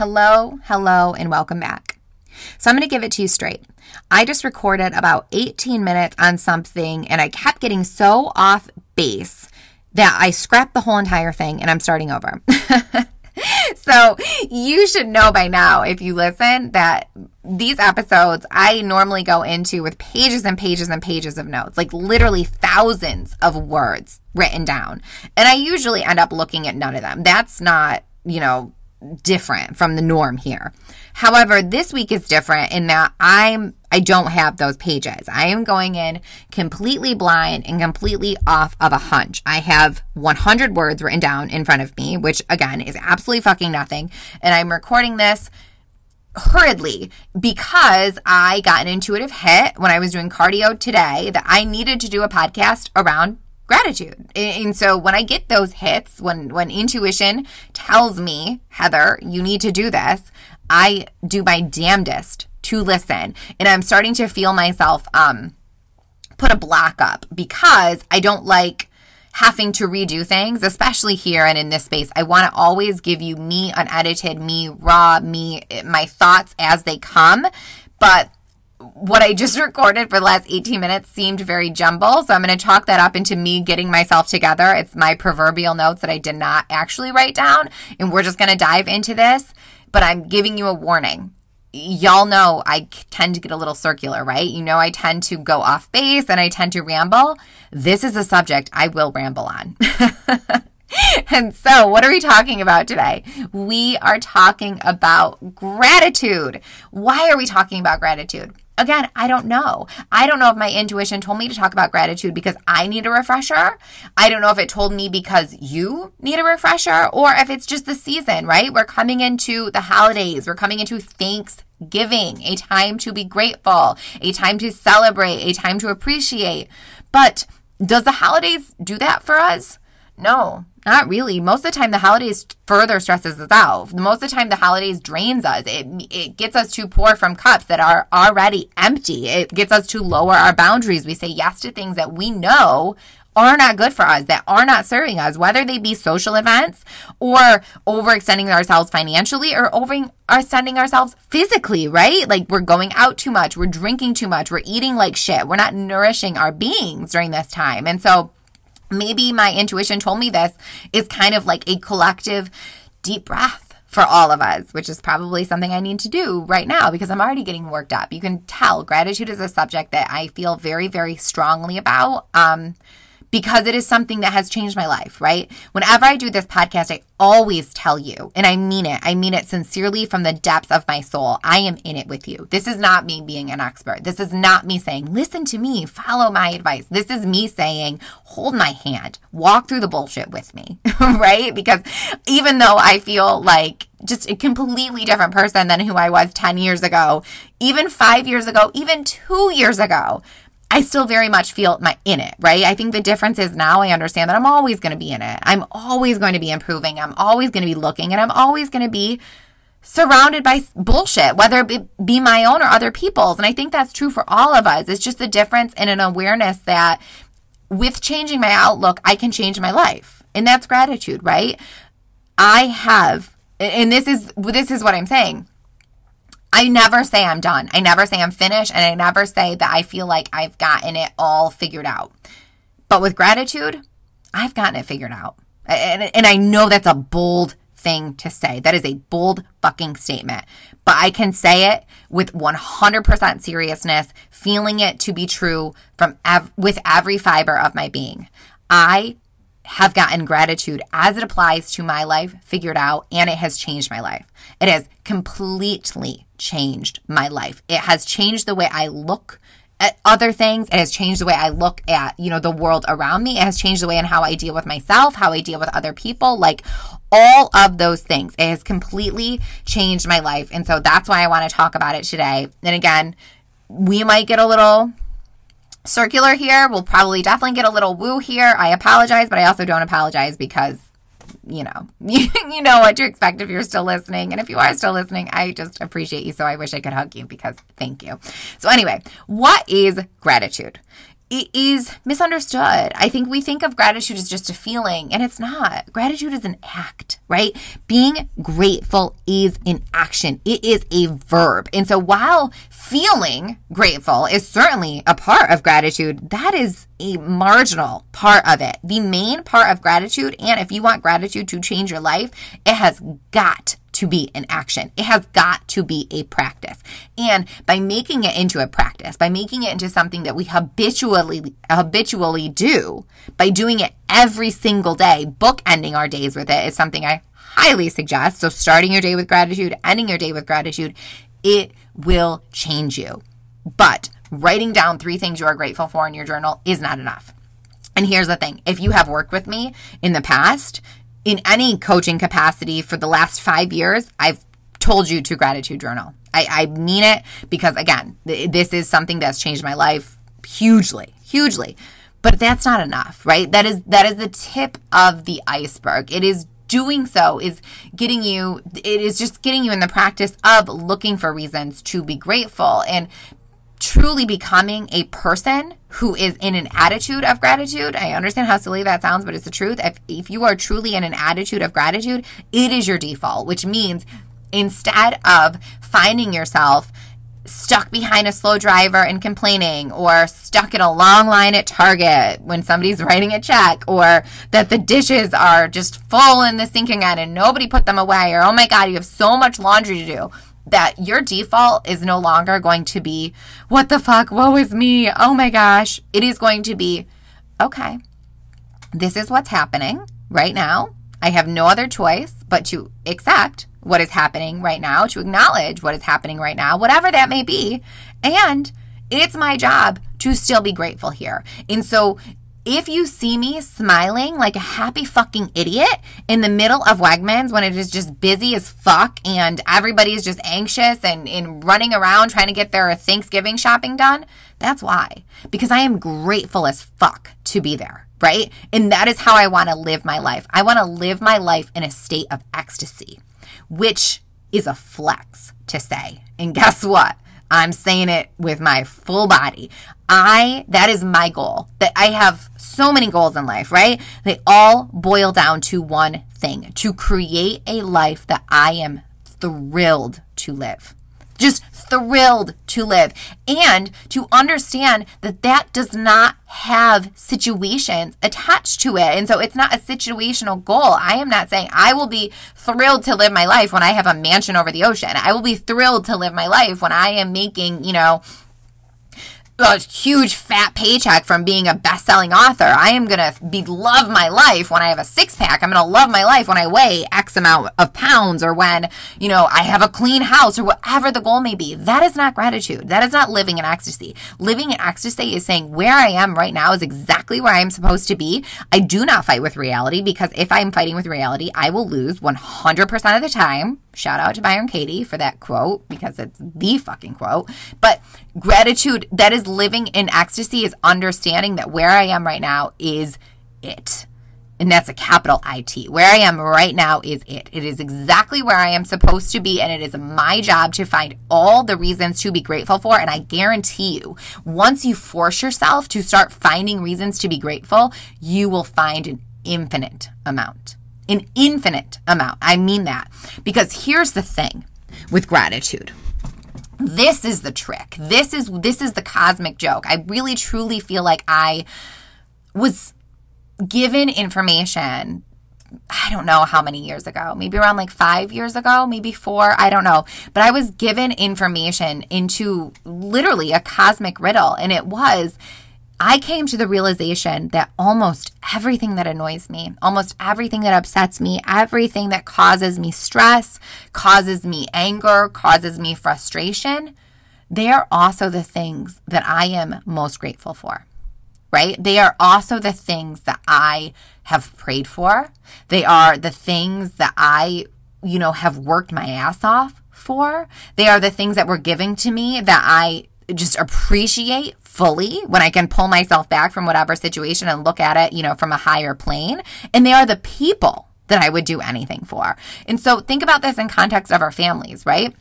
Hello, hello, and welcome back. So I'm going to give it to you straight. I just recorded about 18 minutes on something and I kept getting so off base that I scrapped the whole entire thing and I'm starting over. so you should know by now, if you listen, that these episodes I normally go into with pages and pages and pages of notes, like literally thousands of words written down. And I usually end up looking at none of them. That's not, you know, different from the norm here. However, this week is different in that I'm I don't have those pages. I am going in completely blind and completely off of a hunch. I have 100 words written down in front of me, which again is absolutely fucking nothing, and I'm recording this hurriedly because I got an intuitive hit when I was doing cardio today that I needed to do a podcast around gratitude. And so when I get those hits, when when intuition tells me, Heather, you need to do this, I do my damnedest to listen. And I'm starting to feel myself um put a block up because I don't like having to redo things, especially here and in this space. I want to always give you me unedited, me raw, me my thoughts as they come. But what I just recorded for the last 18 minutes seemed very jumble. So I'm going to chalk that up into me getting myself together. It's my proverbial notes that I did not actually write down. And we're just going to dive into this. But I'm giving you a warning. Y'all know I tend to get a little circular, right? You know, I tend to go off base and I tend to ramble. This is a subject I will ramble on. and so, what are we talking about today? We are talking about gratitude. Why are we talking about gratitude? Again, I don't know. I don't know if my intuition told me to talk about gratitude because I need a refresher. I don't know if it told me because you need a refresher or if it's just the season, right? We're coming into the holidays, we're coming into Thanksgiving, a time to be grateful, a time to celebrate, a time to appreciate. But does the holidays do that for us? No, not really. Most of the time, the holidays further stresses us out. Most of the time, the holidays drains us. It, it gets us to pour from cups that are already empty. It gets us to lower our boundaries. We say yes to things that we know are not good for us, that are not serving us, whether they be social events or overextending ourselves financially or overextending ourselves physically, right? Like we're going out too much, we're drinking too much, we're eating like shit, we're not nourishing our beings during this time. And so, maybe my intuition told me this is kind of like a collective deep breath for all of us, which is probably something I need to do right now because I'm already getting worked up. You can tell gratitude is a subject that I feel very, very strongly about. Um, because it is something that has changed my life, right? Whenever I do this podcast, I always tell you, and I mean it, I mean it sincerely from the depths of my soul. I am in it with you. This is not me being an expert. This is not me saying, listen to me, follow my advice. This is me saying, hold my hand, walk through the bullshit with me, right? Because even though I feel like just a completely different person than who I was 10 years ago, even five years ago, even two years ago, I still very much feel my in it, right? I think the difference is now I understand that I'm always going to be in it. I'm always going to be improving. I'm always going to be looking and I'm always going to be surrounded by bullshit, whether it be my own or other people's. And I think that's true for all of us. It's just the difference in an awareness that with changing my outlook, I can change my life. And that's gratitude, right? I have and this is this is what I'm saying. I never say I'm done. I never say I'm finished. And I never say that I feel like I've gotten it all figured out. But with gratitude, I've gotten it figured out. And, and I know that's a bold thing to say. That is a bold fucking statement. But I can say it with 100% seriousness, feeling it to be true from ev- with every fiber of my being. I have gotten gratitude as it applies to my life figured out and it has changed my life. It has completely changed my life. It has changed the way I look at other things. It has changed the way I look at, you know, the world around me. It has changed the way and how I deal with myself, how I deal with other people, like all of those things. It has completely changed my life. And so that's why I want to talk about it today. And again, we might get a little circular here. We'll probably definitely get a little woo here. I apologize, but I also don't apologize because you know, you, know what to expect if you're still listening. And if you are still listening, I just appreciate you. So I wish I could hug you because thank you. So, anyway, what is gratitude? It is misunderstood. I think we think of gratitude as just a feeling, and it's not. Gratitude is an act, right? Being grateful is an action, it is a verb. And so while feeling grateful is certainly a part of gratitude, that is a marginal part of it. The main part of gratitude, and if you want gratitude to change your life, it has got to be an action. It has got to be a practice. And by making it into a practice, by making it into something that we habitually habitually do, by doing it every single day, bookending our days with it is something I highly suggest. So starting your day with gratitude, ending your day with gratitude, it will change you. But writing down three things you are grateful for in your journal is not enough. And here's the thing if you have worked with me in the past, in any coaching capacity for the last five years, I've told you to gratitude journal. I, I mean it because, again, th- this is something that's changed my life hugely, hugely. But that's not enough, right? That is that is the tip of the iceberg. It is doing so is getting you it is just getting you in the practice of looking for reasons to be grateful and truly becoming a person who is in an attitude of gratitude. I understand how silly that sounds, but it's the truth. If, if you are truly in an attitude of gratitude, it is your default, which means instead of finding yourself stuck behind a slow driver and complaining, or stuck in a long line at Target when somebody's writing a check, or that the dishes are just full in the sink again and nobody put them away, or oh my God, you have so much laundry to do that your default is no longer going to be, what the fuck, woe is me, oh my gosh. It is going to be, okay, this is what's happening right now. I have no other choice but to accept what is happening right now, to acknowledge what is happening right now, whatever that may be. And it's my job to still be grateful here. And so if you see me smiling like a happy fucking idiot in the middle of Wegmans when it is just busy as fuck and everybody is just anxious and, and running around trying to get their Thanksgiving shopping done, that's why. Because I am grateful as fuck to be there, right? And that is how I want to live my life. I want to live my life in a state of ecstasy, which is a flex to say. And guess what? I'm saying it with my full body. I, that is my goal. That I have so many goals in life, right? They all boil down to one thing to create a life that I am thrilled to live. Just thrilled to live and to understand that that does not have situations attached to it. And so it's not a situational goal. I am not saying I will be thrilled to live my life when I have a mansion over the ocean. I will be thrilled to live my life when I am making, you know, a huge fat paycheck from being a best-selling author. I am gonna be love my life when I have a six pack. I'm gonna love my life when I weigh X amount of pounds or when, you know, I have a clean house or whatever the goal may be. That is not gratitude. That is not living in ecstasy. Living in ecstasy is saying where I am right now is exactly where I'm supposed to be. I do not fight with reality because if I'm fighting with reality, I will lose 100% of the time. Shout out to Byron Katie for that quote because it's the fucking quote. But gratitude, that is living in ecstasy, is understanding that where I am right now is it. And that's a capital IT. Where I am right now is it. It is exactly where I am supposed to be. And it is my job to find all the reasons to be grateful for. And I guarantee you, once you force yourself to start finding reasons to be grateful, you will find an infinite amount an infinite amount. I mean that. Because here's the thing with gratitude. This is the trick. This is this is the cosmic joke. I really truly feel like I was given information I don't know how many years ago, maybe around like five years ago, maybe four, I don't know. But I was given information into literally a cosmic riddle, and it was I came to the realization that almost everything that annoys me, almost everything that upsets me, everything that causes me stress, causes me anger, causes me frustration, they are also the things that I am most grateful for, right? They are also the things that I have prayed for. They are the things that I, you know, have worked my ass off for. They are the things that were given to me that I just appreciate fully when I can pull myself back from whatever situation and look at it, you know, from a higher plane. And they are the people that I would do anything for. And so think about this in context of our families, right?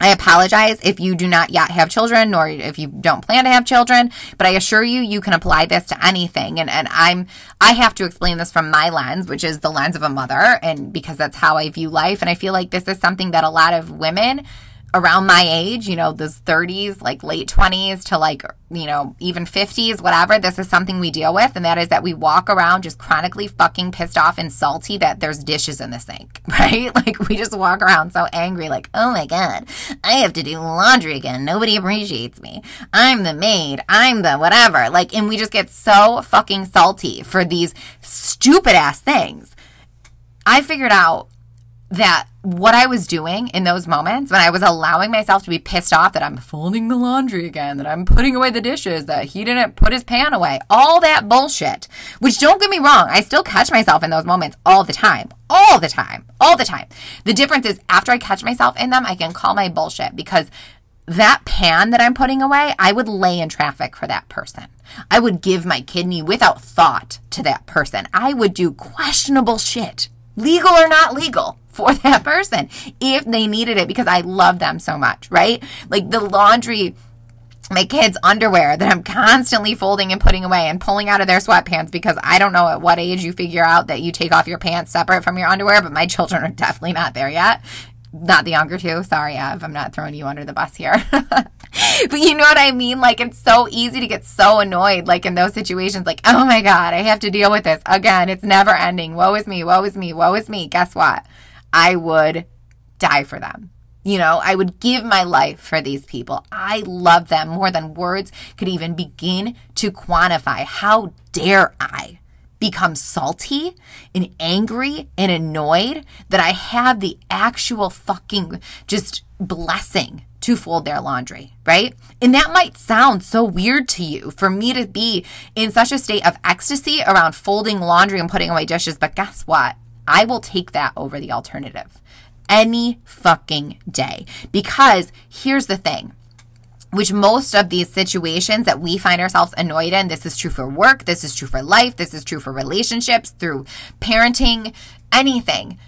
I apologize if you do not yet have children or if you don't plan to have children, but I assure you, you can apply this to anything. And, and I'm, I have to explain this from my lens, which is the lens of a mother, and because that's how I view life. And I feel like this is something that a lot of women around my age, you know, those 30s, like late 20s to like, you know, even 50s, whatever, this is something we deal with. And that is that we walk around just chronically fucking pissed off and salty that there's dishes in the sink, right? Like we just walk around so angry, like, oh my God, I have to do laundry again. Nobody appreciates me. I'm the maid. I'm the whatever. Like, and we just get so fucking salty for these stupid ass things. I figured out that what I was doing in those moments when I was allowing myself to be pissed off that I'm folding the laundry again, that I'm putting away the dishes, that he didn't put his pan away, all that bullshit, which don't get me wrong, I still catch myself in those moments all the time, all the time, all the time. The difference is after I catch myself in them, I can call my bullshit because that pan that I'm putting away, I would lay in traffic for that person. I would give my kidney without thought to that person. I would do questionable shit, legal or not legal for that person if they needed it because I love them so much, right? Like the laundry my kids' underwear that I'm constantly folding and putting away and pulling out of their sweatpants because I don't know at what age you figure out that you take off your pants separate from your underwear, but my children are definitely not there yet. Not the younger two. Sorry, Ev. I'm not throwing you under the bus here. but you know what I mean? Like, it's so easy to get so annoyed, like in those situations, like, oh my God, I have to deal with this again. It's never ending. Woe is me. Woe is me. Woe is me. Guess what? I would die for them. You know, I would give my life for these people. I love them more than words could even begin to quantify. How dare I become salty and angry and annoyed that I have the actual fucking just blessing to fold their laundry, right? And that might sound so weird to you for me to be in such a state of ecstasy around folding laundry and putting away dishes, but guess what? I will take that over the alternative any fucking day. Because here's the thing which most of these situations that we find ourselves annoyed in, this is true for work, this is true for life, this is true for relationships, through parenting, anything.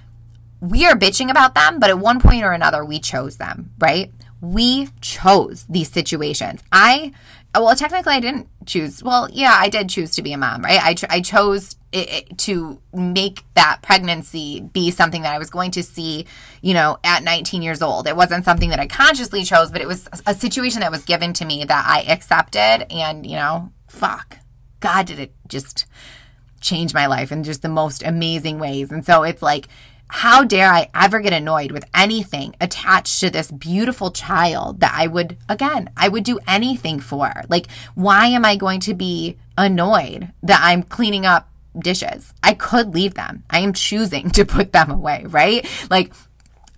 We are bitching about them, but at one point or another, we chose them, right? We chose these situations. I, Oh, well, technically, I didn't choose. Well, yeah, I did choose to be a mom, right? I, ch- I chose it, it, to make that pregnancy be something that I was going to see, you know, at 19 years old. It wasn't something that I consciously chose, but it was a situation that was given to me that I accepted. And, you know, fuck, God, did it just change my life in just the most amazing ways. And so it's like, how dare I ever get annoyed with anything attached to this beautiful child that I would, again, I would do anything for? Like, why am I going to be annoyed that I'm cleaning up dishes? I could leave them. I am choosing to put them away, right? Like,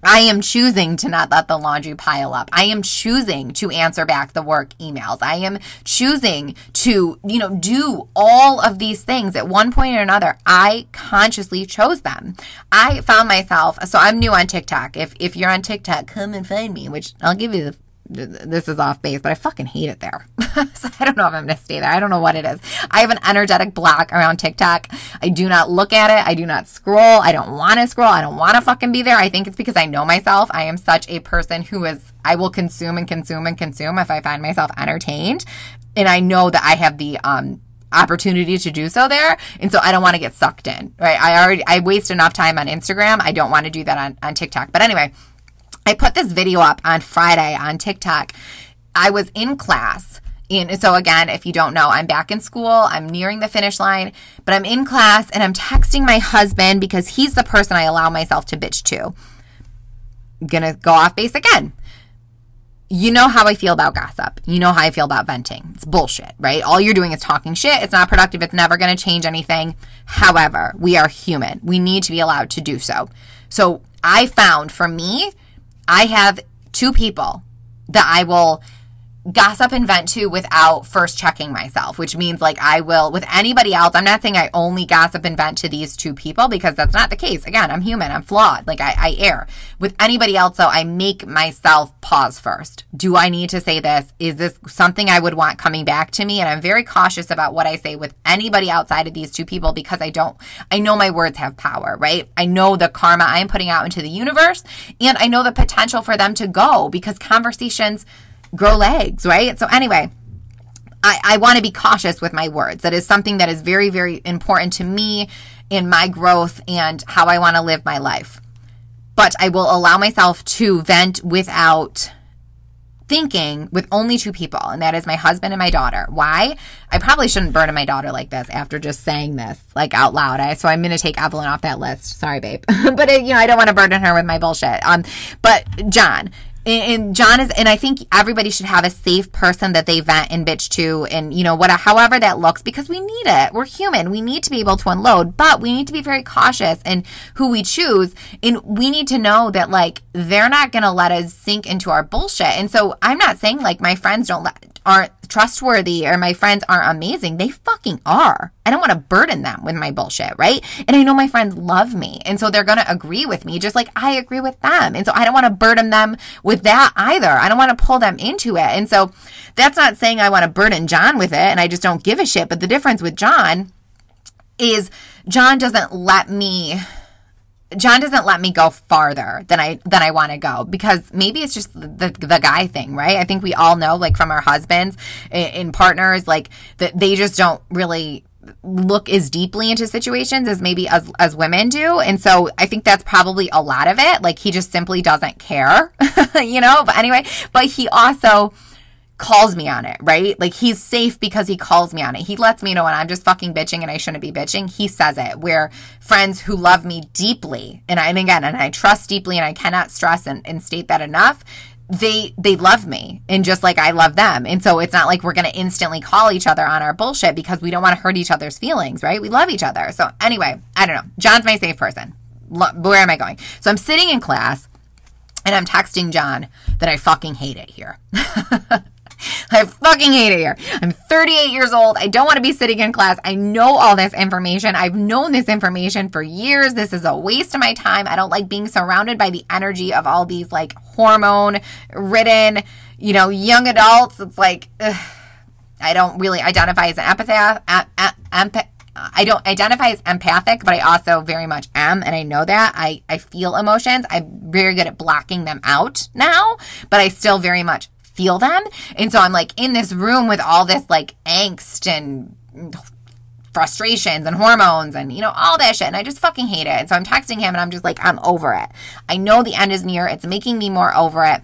I am choosing to not let the laundry pile up. I am choosing to answer back the work emails. I am choosing to, you know, do all of these things at one point or another. I consciously chose them. I found myself, so I'm new on TikTok. If, if you're on TikTok, come and find me, which I'll give you the this is off base, but I fucking hate it there. so I don't know if I'm going to stay there. I don't know what it is. I have an energetic block around TikTok. I do not look at it. I do not scroll. I don't want to scroll. I don't want to fucking be there. I think it's because I know myself. I am such a person who is, I will consume and consume and consume if I find myself entertained. And I know that I have the, um, opportunity to do so there. And so I don't want to get sucked in, right? I already, I waste enough time on Instagram. I don't want to do that on, on TikTok. But anyway, I put this video up on Friday on TikTok. I was in class. And so again, if you don't know, I'm back in school. I'm nearing the finish line, but I'm in class and I'm texting my husband because he's the person I allow myself to bitch to. I'm gonna go off base again. You know how I feel about gossip. You know how I feel about venting. It's bullshit, right? All you're doing is talking shit. It's not productive. It's never going to change anything. However, we are human. We need to be allowed to do so. So I found for me, I have two people that I will gossip and vent to without first checking myself, which means like I will with anybody else. I'm not saying I only gossip and vent to these two people because that's not the case. Again, I'm human, I'm flawed, like I, I err. With anybody else, though, I make myself pause first. Do I need to say this? Is this something I would want coming back to me? And I'm very cautious about what I say with anybody outside of these two people because I don't, I know my words have power, right? I know the karma I'm putting out into the universe and I know the potential for them to go because conversations grow legs, right? So, anyway, I, I want to be cautious with my words. That is something that is very, very important to me in my growth and how I want to live my life. But I will allow myself to vent without thinking with only two people, and that is my husband and my daughter. Why? I probably shouldn't burden my daughter like this after just saying this like out loud. I, so I'm going to take Evelyn off that list. Sorry, babe, but it, you know I don't want to burden her with my bullshit. Um, but John, and John is, and I think everybody should have a safe person that they vent and bitch to, and you know, what, however that looks, because we need it. We're human. We need to be able to unload, but we need to be very cautious in who we choose. And we need to know that, like, they're not going to let us sink into our bullshit. And so I'm not saying, like, my friends don't let, aren't trustworthy or my friends aren't amazing. They fucking are. I don't want to burden them with my bullshit, right? And I know my friends love me. And so they're going to agree with me just like I agree with them. And so I don't want to burden them with that either. I don't want to pull them into it. And so that's not saying I want to burden John with it and I just don't give a shit. But the difference with John is John doesn't let me John doesn't let me go farther than I than I want to go because maybe it's just the the guy thing, right? I think we all know, like from our husbands in partners, like that they just don't really look as deeply into situations as maybe as as women do. And so i think that's probably a lot of it. Like he just simply doesn't care you know? But anyway but he also calls me on it, right? Like he's safe because he calls me on it. He lets me know when I'm just fucking bitching and I shouldn't be bitching. He says it. Where friends who love me deeply, and I and again, and I trust deeply, and I cannot stress and, and state that enough. They they love me, and just like I love them, and so it's not like we're gonna instantly call each other on our bullshit because we don't want to hurt each other's feelings, right? We love each other. So anyway, I don't know. John's my safe person. Where am I going? So I'm sitting in class and I'm texting John that I fucking hate it here. I fucking hate it here. I'm 38 years old. I don't want to be sitting in class. I know all this information. I've known this information for years. This is a waste of my time. I don't like being surrounded by the energy of all these like hormone ridden, you know, young adults. It's like, ugh, I don't really identify as an empath. I don't uh, uh, identify as empathic, but I also very much am, and I know that. I, I feel emotions. I'm very good at blocking them out now, but I still very much feel them. And so I'm like in this room with all this like angst and frustrations and hormones and you know all that shit and I just fucking hate it. And so I'm texting him and I'm just like I'm over it. I know the end is near. It's making me more over it.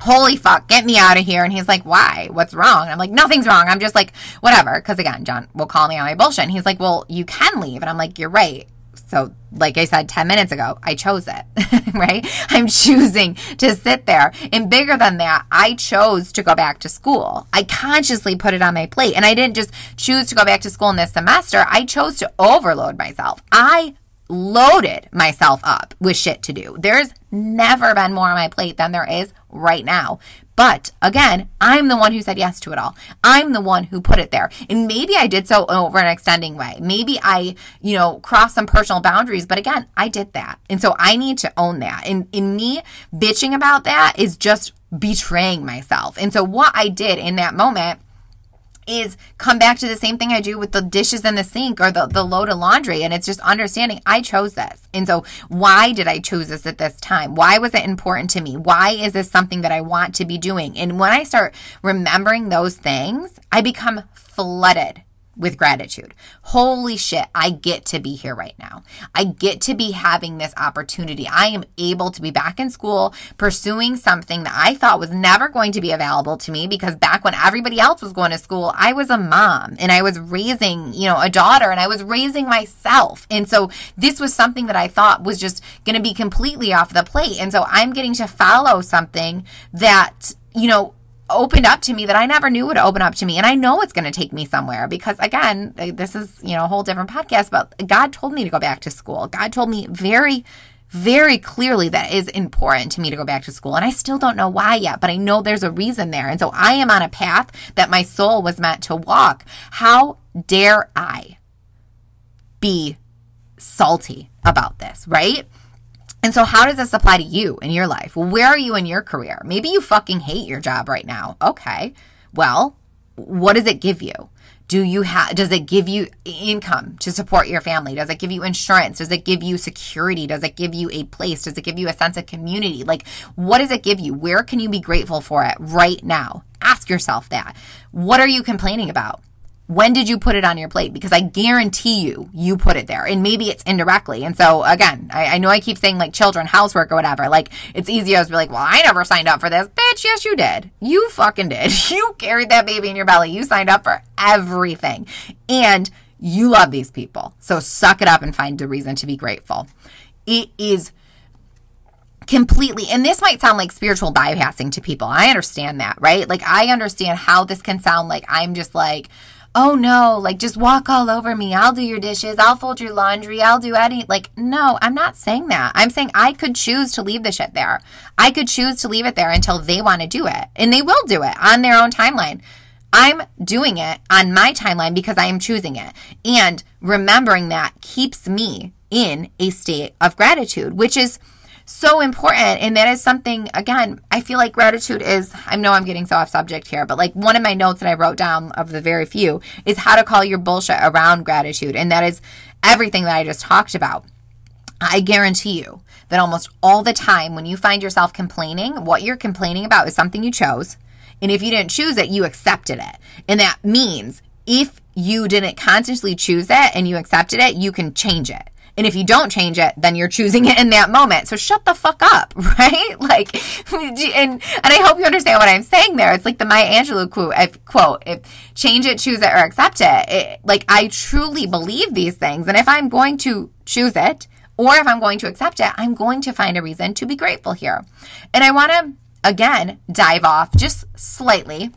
Holy fuck, get me out of here. And he's like, why? What's wrong? And I'm like, nothing's wrong. I'm just like, whatever. Cause again, John will call me on my bullshit. And he's like, well, you can leave. And I'm like, you're right. So, like I said 10 minutes ago, I chose it, right? I'm choosing to sit there. And bigger than that, I chose to go back to school. I consciously put it on my plate. And I didn't just choose to go back to school in this semester, I chose to overload myself. I loaded myself up with shit to do. There's never been more on my plate than there is right now but again, I'm the one who said yes to it all. I'm the one who put it there. And maybe I did so over an extending way. Maybe I, you know, crossed some personal boundaries, but again, I did that. And so I need to own that. And in me bitching about that is just betraying myself. And so what I did in that moment is come back to the same thing I do with the dishes in the sink or the, the load of laundry. And it's just understanding I chose this. And so, why did I choose this at this time? Why was it important to me? Why is this something that I want to be doing? And when I start remembering those things, I become flooded with gratitude. Holy shit, I get to be here right now. I get to be having this opportunity. I am able to be back in school pursuing something that I thought was never going to be available to me because back when everybody else was going to school, I was a mom and I was raising, you know, a daughter and I was raising myself. And so this was something that I thought was just going to be completely off the plate. And so I'm getting to follow something that, you know, opened up to me that I never knew would open up to me. And I know it's going to take me somewhere because, again, this is, you know, a whole different podcast, but God told me to go back to school. God told me very, very clearly that is important to me to go back to school. And I still don't know why yet, but I know there's a reason there. And so I am on a path that my soul was meant to walk. How dare I be salty about this, right? And so, how does this apply to you in your life? Where are you in your career? Maybe you fucking hate your job right now. Okay. Well, what does it give you? Do you have, does it give you income to support your family? Does it give you insurance? Does it give you security? Does it give you a place? Does it give you a sense of community? Like, what does it give you? Where can you be grateful for it right now? Ask yourself that. What are you complaining about? When did you put it on your plate? Because I guarantee you, you put it there. And maybe it's indirectly. And so, again, I, I know I keep saying like children, housework, or whatever. Like, it's easy to be like, well, I never signed up for this. Bitch, yes, you did. You fucking did. You carried that baby in your belly. You signed up for everything. And you love these people. So, suck it up and find a reason to be grateful. It is completely and this might sound like spiritual bypassing to people i understand that right like i understand how this can sound like i'm just like oh no, like just walk all over me. I'll do your dishes. I'll fold your laundry. I'll do any, like, no, I'm not saying that. I'm saying I could choose to leave the shit there. I could choose to leave it there until they want to do it. And they will do it on their own timeline. I'm doing it on my timeline because I am choosing it. And remembering that keeps me in a state of gratitude, which is, so important. And that is something, again, I feel like gratitude is, I know I'm getting so off subject here, but like one of my notes that I wrote down of the very few is how to call your bullshit around gratitude. And that is everything that I just talked about. I guarantee you that almost all the time when you find yourself complaining, what you're complaining about is something you chose. And if you didn't choose it, you accepted it. And that means if you didn't consciously choose it and you accepted it, you can change it. And if you don't change it, then you're choosing it in that moment. So shut the fuck up, right? Like, and and I hope you understand what I'm saying there. It's like the Maya Angelou quote. If, quote: "If change it, choose it, or accept it." it. Like I truly believe these things, and if I'm going to choose it, or if I'm going to accept it, I'm going to find a reason to be grateful here. And I want to again dive off just slightly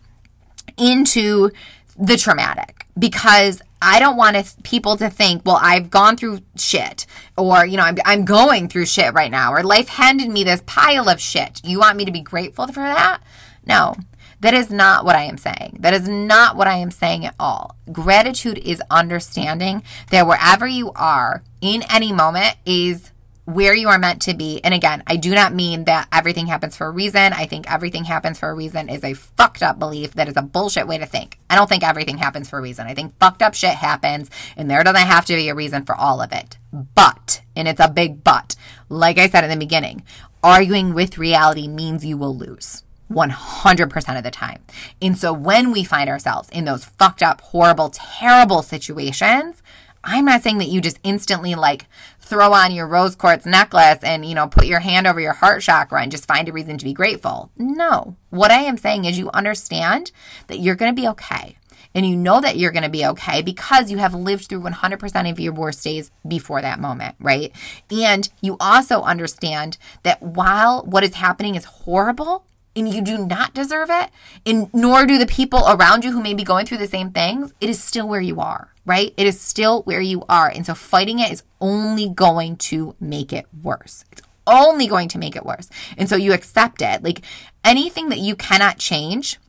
into the traumatic because I don't want people to think, well, I've gone through shit, or, you know, I'm, I'm going through shit right now, or life handed me this pile of shit. You want me to be grateful for that? No, that is not what I am saying. That is not what I am saying at all. Gratitude is understanding that wherever you are in any moment is where you are meant to be. And again, I do not mean that everything happens for a reason. I think everything happens for a reason is a fucked up belief that is a bullshit way to think. I don't think everything happens for a reason. I think fucked up shit happens and there doesn't have to be a reason for all of it. But, and it's a big but, like I said in the beginning, arguing with reality means you will lose. 100% of the time. And so when we find ourselves in those fucked up, horrible, terrible situations, I'm not saying that you just instantly like throw on your rose quartz necklace and, you know, put your hand over your heart chakra and just find a reason to be grateful. No. What I am saying is you understand that you're going to be okay. And you know that you're going to be okay because you have lived through 100% of your worst days before that moment, right? And you also understand that while what is happening is horrible, and you do not deserve it, and nor do the people around you who may be going through the same things, it is still where you are right? It is still where you are. And so fighting it is only going to make it worse. It's only going to make it worse. And so you accept it. Like anything that you cannot change,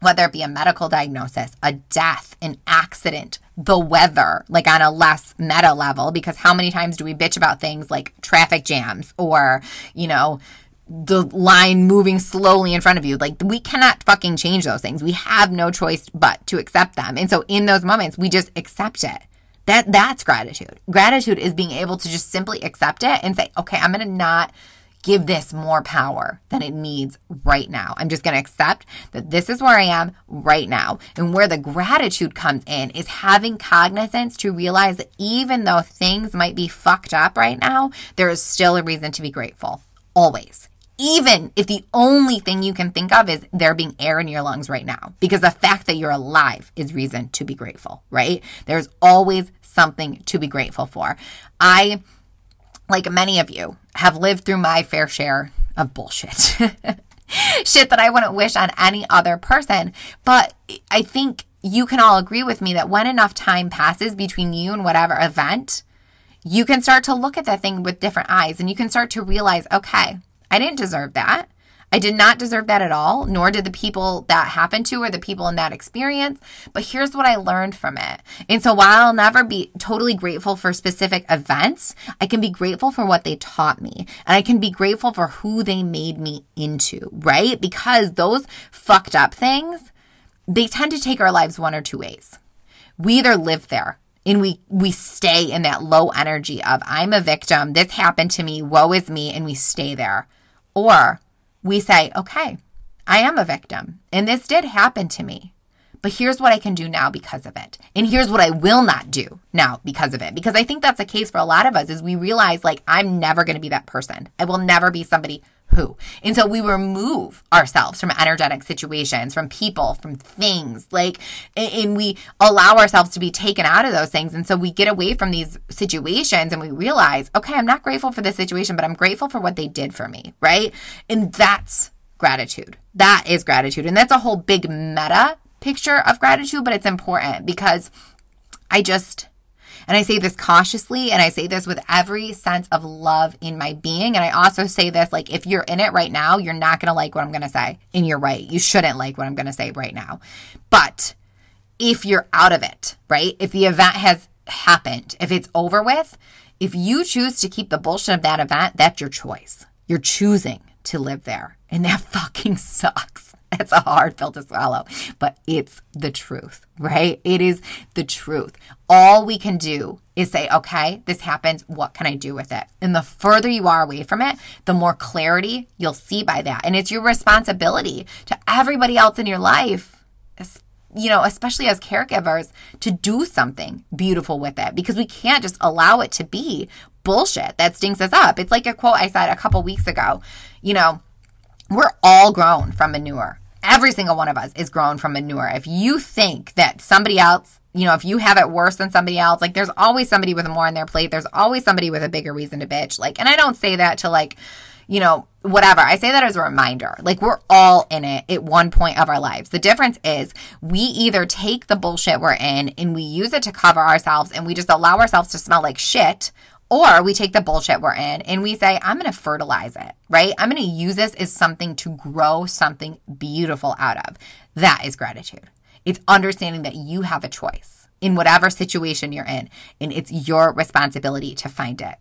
whether it be a medical diagnosis, a death, an accident, the weather, like on a less meta level, because how many times do we bitch about things like traffic jams or, you know, the line moving slowly in front of you. Like we cannot fucking change those things. We have no choice but to accept them. And so in those moments, we just accept it. That that's gratitude. Gratitude is being able to just simply accept it and say, "Okay, I'm going to not give this more power than it needs right now. I'm just going to accept that this is where I am right now. And where the gratitude comes in is having cognizance to realize that even though things might be fucked up right now, there is still a reason to be grateful. Always even if the only thing you can think of is there being air in your lungs right now. Because the fact that you're alive is reason to be grateful, right? There's always something to be grateful for. I, like many of you, have lived through my fair share of bullshit. Shit that I wouldn't wish on any other person. But I think you can all agree with me that when enough time passes between you and whatever event, you can start to look at that thing with different eyes and you can start to realize, okay, I didn't deserve that. I did not deserve that at all, nor did the people that happened to or the people in that experience. But here's what I learned from it. And so while I'll never be totally grateful for specific events, I can be grateful for what they taught me. And I can be grateful for who they made me into, right? Because those fucked up things, they tend to take our lives one or two ways. We either live there and we we stay in that low energy of I'm a victim, this happened to me, woe is me, and we stay there. Or we say, okay, I am a victim and this did happen to me. But here's what I can do now because of it. And here's what I will not do now because of it. Because I think that's a case for a lot of us is we realize like I'm never going to be that person. I will never be somebody who. And so we remove ourselves from energetic situations, from people, from things, like, and we allow ourselves to be taken out of those things. And so we get away from these situations and we realize, okay, I'm not grateful for this situation, but I'm grateful for what they did for me, right? And that's gratitude. That is gratitude. And that's a whole big meta picture of gratitude, but it's important because I just, and I say this cautiously and I say this with every sense of love in my being. And I also say this like, if you're in it right now, you're not going to like what I'm going to say. And you're right. You shouldn't like what I'm going to say right now. But if you're out of it, right? If the event has happened, if it's over with, if you choose to keep the bullshit of that event, that's your choice. You're choosing to live there. And that fucking sucks. It's a hard pill to swallow, but it's the truth, right? It is the truth. All we can do is say, okay, this happens. What can I do with it? And the further you are away from it, the more clarity you'll see by that. And it's your responsibility to everybody else in your life, you know, especially as caregivers, to do something beautiful with it because we can't just allow it to be bullshit that stinks us up. It's like a quote I said a couple weeks ago, you know, we're all grown from manure. Every single one of us is grown from manure. If you think that somebody else, you know, if you have it worse than somebody else, like there's always somebody with more on their plate. There's always somebody with a bigger reason to bitch. Like, and I don't say that to like, you know, whatever. I say that as a reminder. Like we're all in it at one point of our lives. The difference is we either take the bullshit we're in and we use it to cover ourselves and we just allow ourselves to smell like shit or we take the bullshit we're in and we say, I'm going to fertilize it, right? I'm going to use this as something to grow something beautiful out of. That is gratitude. It's understanding that you have a choice in whatever situation you're in, and it's your responsibility to find it.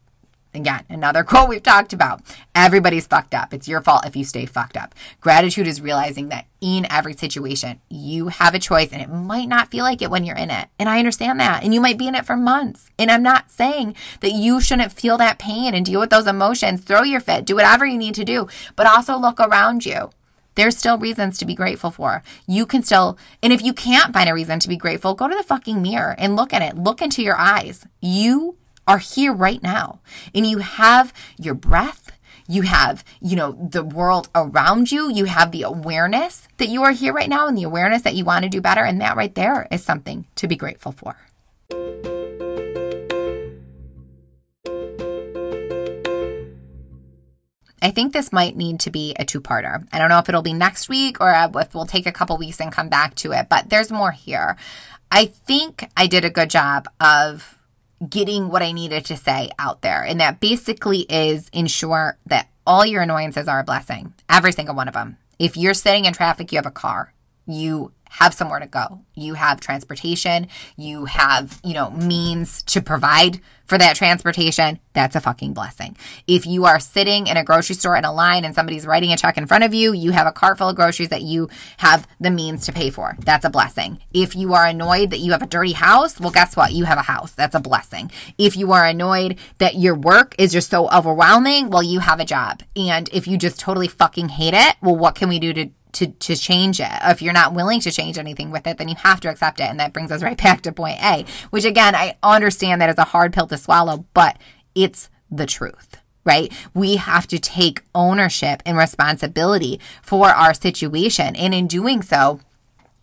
Again, another quote we've talked about. Everybody's fucked up. It's your fault if you stay fucked up. Gratitude is realizing that in every situation, you have a choice and it might not feel like it when you're in it. And I understand that. And you might be in it for months. And I'm not saying that you shouldn't feel that pain and deal with those emotions, throw your fit, do whatever you need to do, but also look around you. There's still reasons to be grateful for. You can still, and if you can't find a reason to be grateful, go to the fucking mirror and look at it. Look into your eyes. You are here right now. And you have your breath, you have, you know, the world around you, you have the awareness that you are here right now and the awareness that you want to do better. And that right there is something to be grateful for. I think this might need to be a two parter. I don't know if it'll be next week or if we'll take a couple weeks and come back to it, but there's more here. I think I did a good job of getting what I needed to say out there. And that basically is ensure that all your annoyances are a blessing, every single one of them. If you're sitting in traffic, you have a car, you have somewhere to go. You have transportation, you have, you know, means to provide for that transportation. That's a fucking blessing. If you are sitting in a grocery store in a line and somebody's writing a check in front of you, you have a cart full of groceries that you have the means to pay for. That's a blessing. If you are annoyed that you have a dirty house, well, guess what? You have a house. That's a blessing. If you are annoyed that your work is just so overwhelming, well, you have a job. And if you just totally fucking hate it, well, what can we do to to, to change it. If you're not willing to change anything with it, then you have to accept it. And that brings us right back to point A, which again, I understand that is a hard pill to swallow, but it's the truth right? We have to take ownership and responsibility for our situation. And in doing so,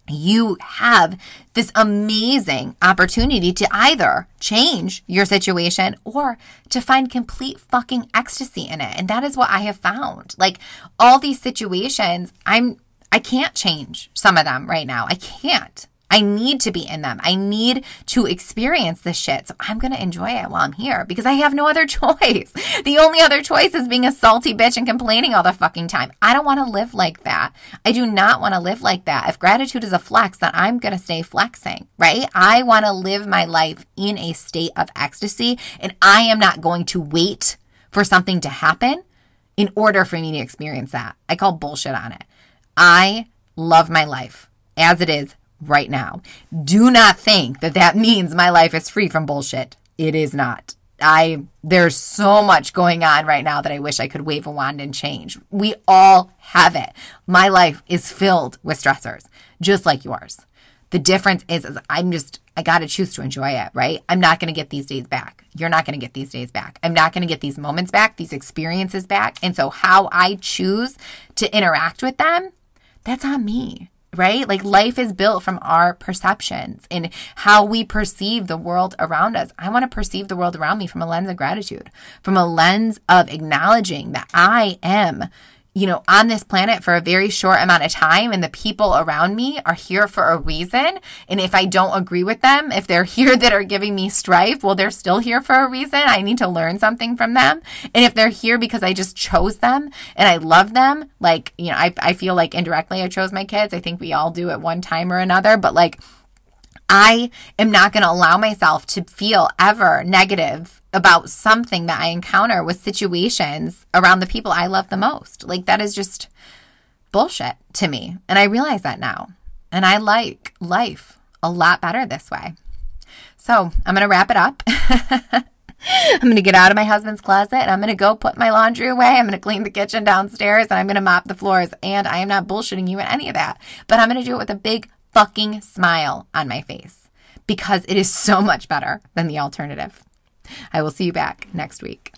you have this amazing opportunity to either change your situation or to find complete fucking ecstasy in it. And that is what I have found. Like all these situations, I'm I can't change some of them right now. I can't. I need to be in them. I need to experience this shit. So I'm going to enjoy it while I'm here because I have no other choice. The only other choice is being a salty bitch and complaining all the fucking time. I don't want to live like that. I do not want to live like that. If gratitude is a flex, then I'm going to stay flexing, right? I want to live my life in a state of ecstasy and I am not going to wait for something to happen in order for me to experience that. I call bullshit on it. I love my life as it is right now. Do not think that that means my life is free from bullshit. It is not. I there's so much going on right now that I wish I could wave a wand and change. We all have it. My life is filled with stressors, just like yours. The difference is, is I'm just I got to choose to enjoy it, right? I'm not going to get these days back. You're not going to get these days back. I'm not going to get these moments back, these experiences back. And so how I choose to interact with them, that's on me right? Like life is built from our perceptions and how we perceive the world around us. I want to perceive the world around me from a lens of gratitude, from a lens of acknowledging that I am you know, on this planet for a very short amount of time and the people around me are here for a reason. And if I don't agree with them, if they're here that are giving me strife, well, they're still here for a reason. I need to learn something from them. And if they're here because I just chose them and I love them, like, you know, I, I feel like indirectly I chose my kids. I think we all do at one time or another, but like, I am not going to allow myself to feel ever negative about something that I encounter with situations around the people I love the most. Like, that is just bullshit to me. And I realize that now. And I like life a lot better this way. So I'm going to wrap it up. I'm going to get out of my husband's closet and I'm going to go put my laundry away. I'm going to clean the kitchen downstairs and I'm going to mop the floors. And I am not bullshitting you in any of that, but I'm going to do it with a big fucking smile on my face because it is so much better than the alternative. I will see you back next week.